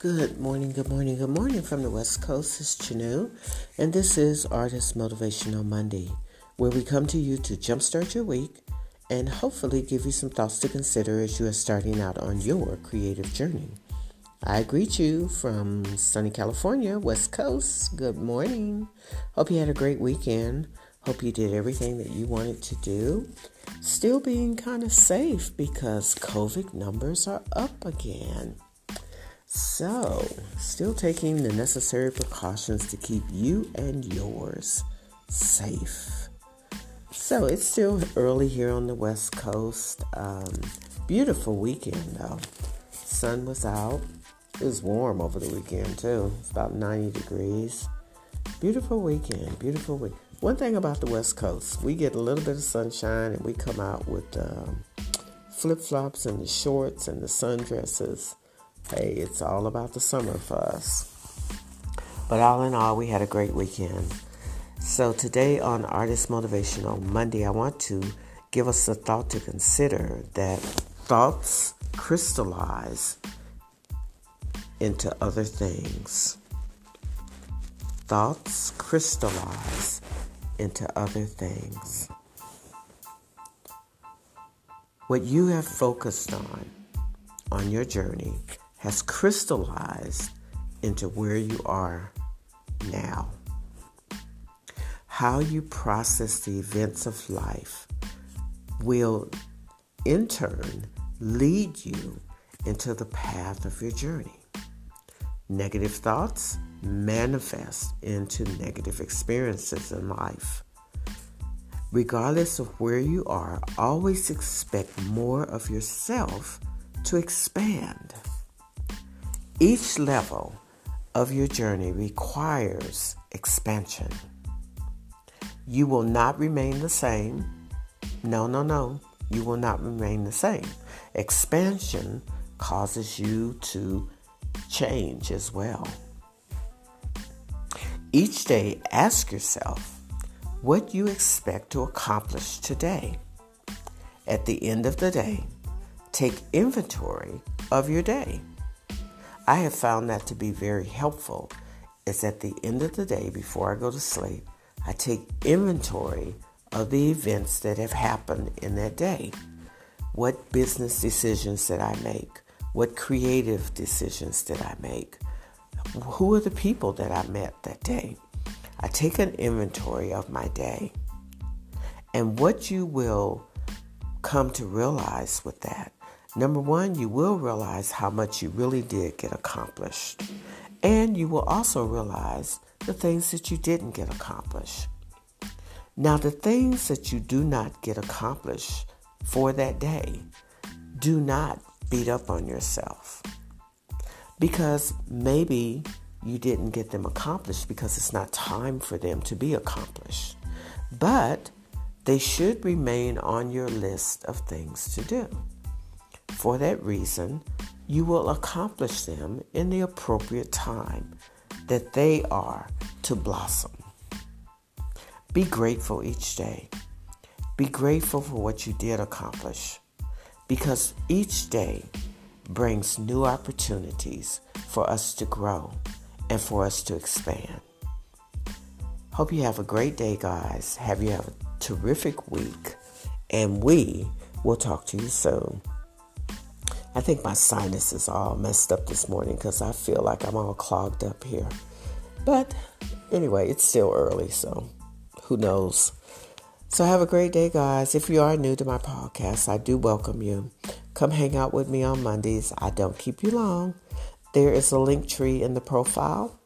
Good morning, good morning, good morning from the West Coast. It's Chinue, and this is Artist Motivational Monday, where we come to you to jumpstart your week and hopefully give you some thoughts to consider as you are starting out on your creative journey. I greet you from sunny California, West Coast. Good morning. Hope you had a great weekend. Hope you did everything that you wanted to do. Still being kind of safe because COVID numbers are up again. So, still taking the necessary precautions to keep you and yours safe. So, it's still early here on the West Coast. Um, beautiful weekend though. Sun was out. It was warm over the weekend too. It's about 90 degrees. Beautiful weekend. Beautiful week. One thing about the West Coast, we get a little bit of sunshine and we come out with um, flip flops and the shorts and the sundresses hey, it's all about the summer for us. But all in all, we had a great weekend. So today on Artist Motivational Monday, I want to give us a thought to consider that thoughts crystallize into other things. Thoughts crystallize into other things. What you have focused on on your journey has crystallized into where you are now. How you process the events of life will, in turn, lead you into the path of your journey. Negative thoughts manifest into negative experiences in life. Regardless of where you are, always expect more of yourself to expand. Each level of your journey requires expansion. You will not remain the same. No, no, no. You will not remain the same. Expansion causes you to change as well. Each day, ask yourself what you expect to accomplish today. At the end of the day, take inventory of your day. I have found that to be very helpful. Is at the end of the day, before I go to sleep, I take inventory of the events that have happened in that day. What business decisions did I make? What creative decisions did I make? Who are the people that I met that day? I take an inventory of my day. And what you will come to realize with that Number one, you will realize how much you really did get accomplished. And you will also realize the things that you didn't get accomplished. Now, the things that you do not get accomplished for that day, do not beat up on yourself. Because maybe you didn't get them accomplished because it's not time for them to be accomplished. But they should remain on your list of things to do. For that reason, you will accomplish them in the appropriate time that they are to blossom. Be grateful each day. Be grateful for what you did accomplish because each day brings new opportunities for us to grow and for us to expand. Hope you have a great day, guys. Have you have a terrific week, and we will talk to you soon. I think my sinus is all messed up this morning because I feel like I'm all clogged up here. But anyway, it's still early, so who knows? So have a great day, guys. If you are new to my podcast, I do welcome you. Come hang out with me on Mondays. I don't keep you long. There is a link tree in the profile.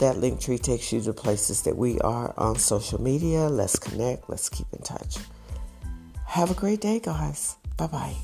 That link tree takes you to places that we are on social media. Let's connect. Let's keep in touch. Have a great day, guys. Bye bye.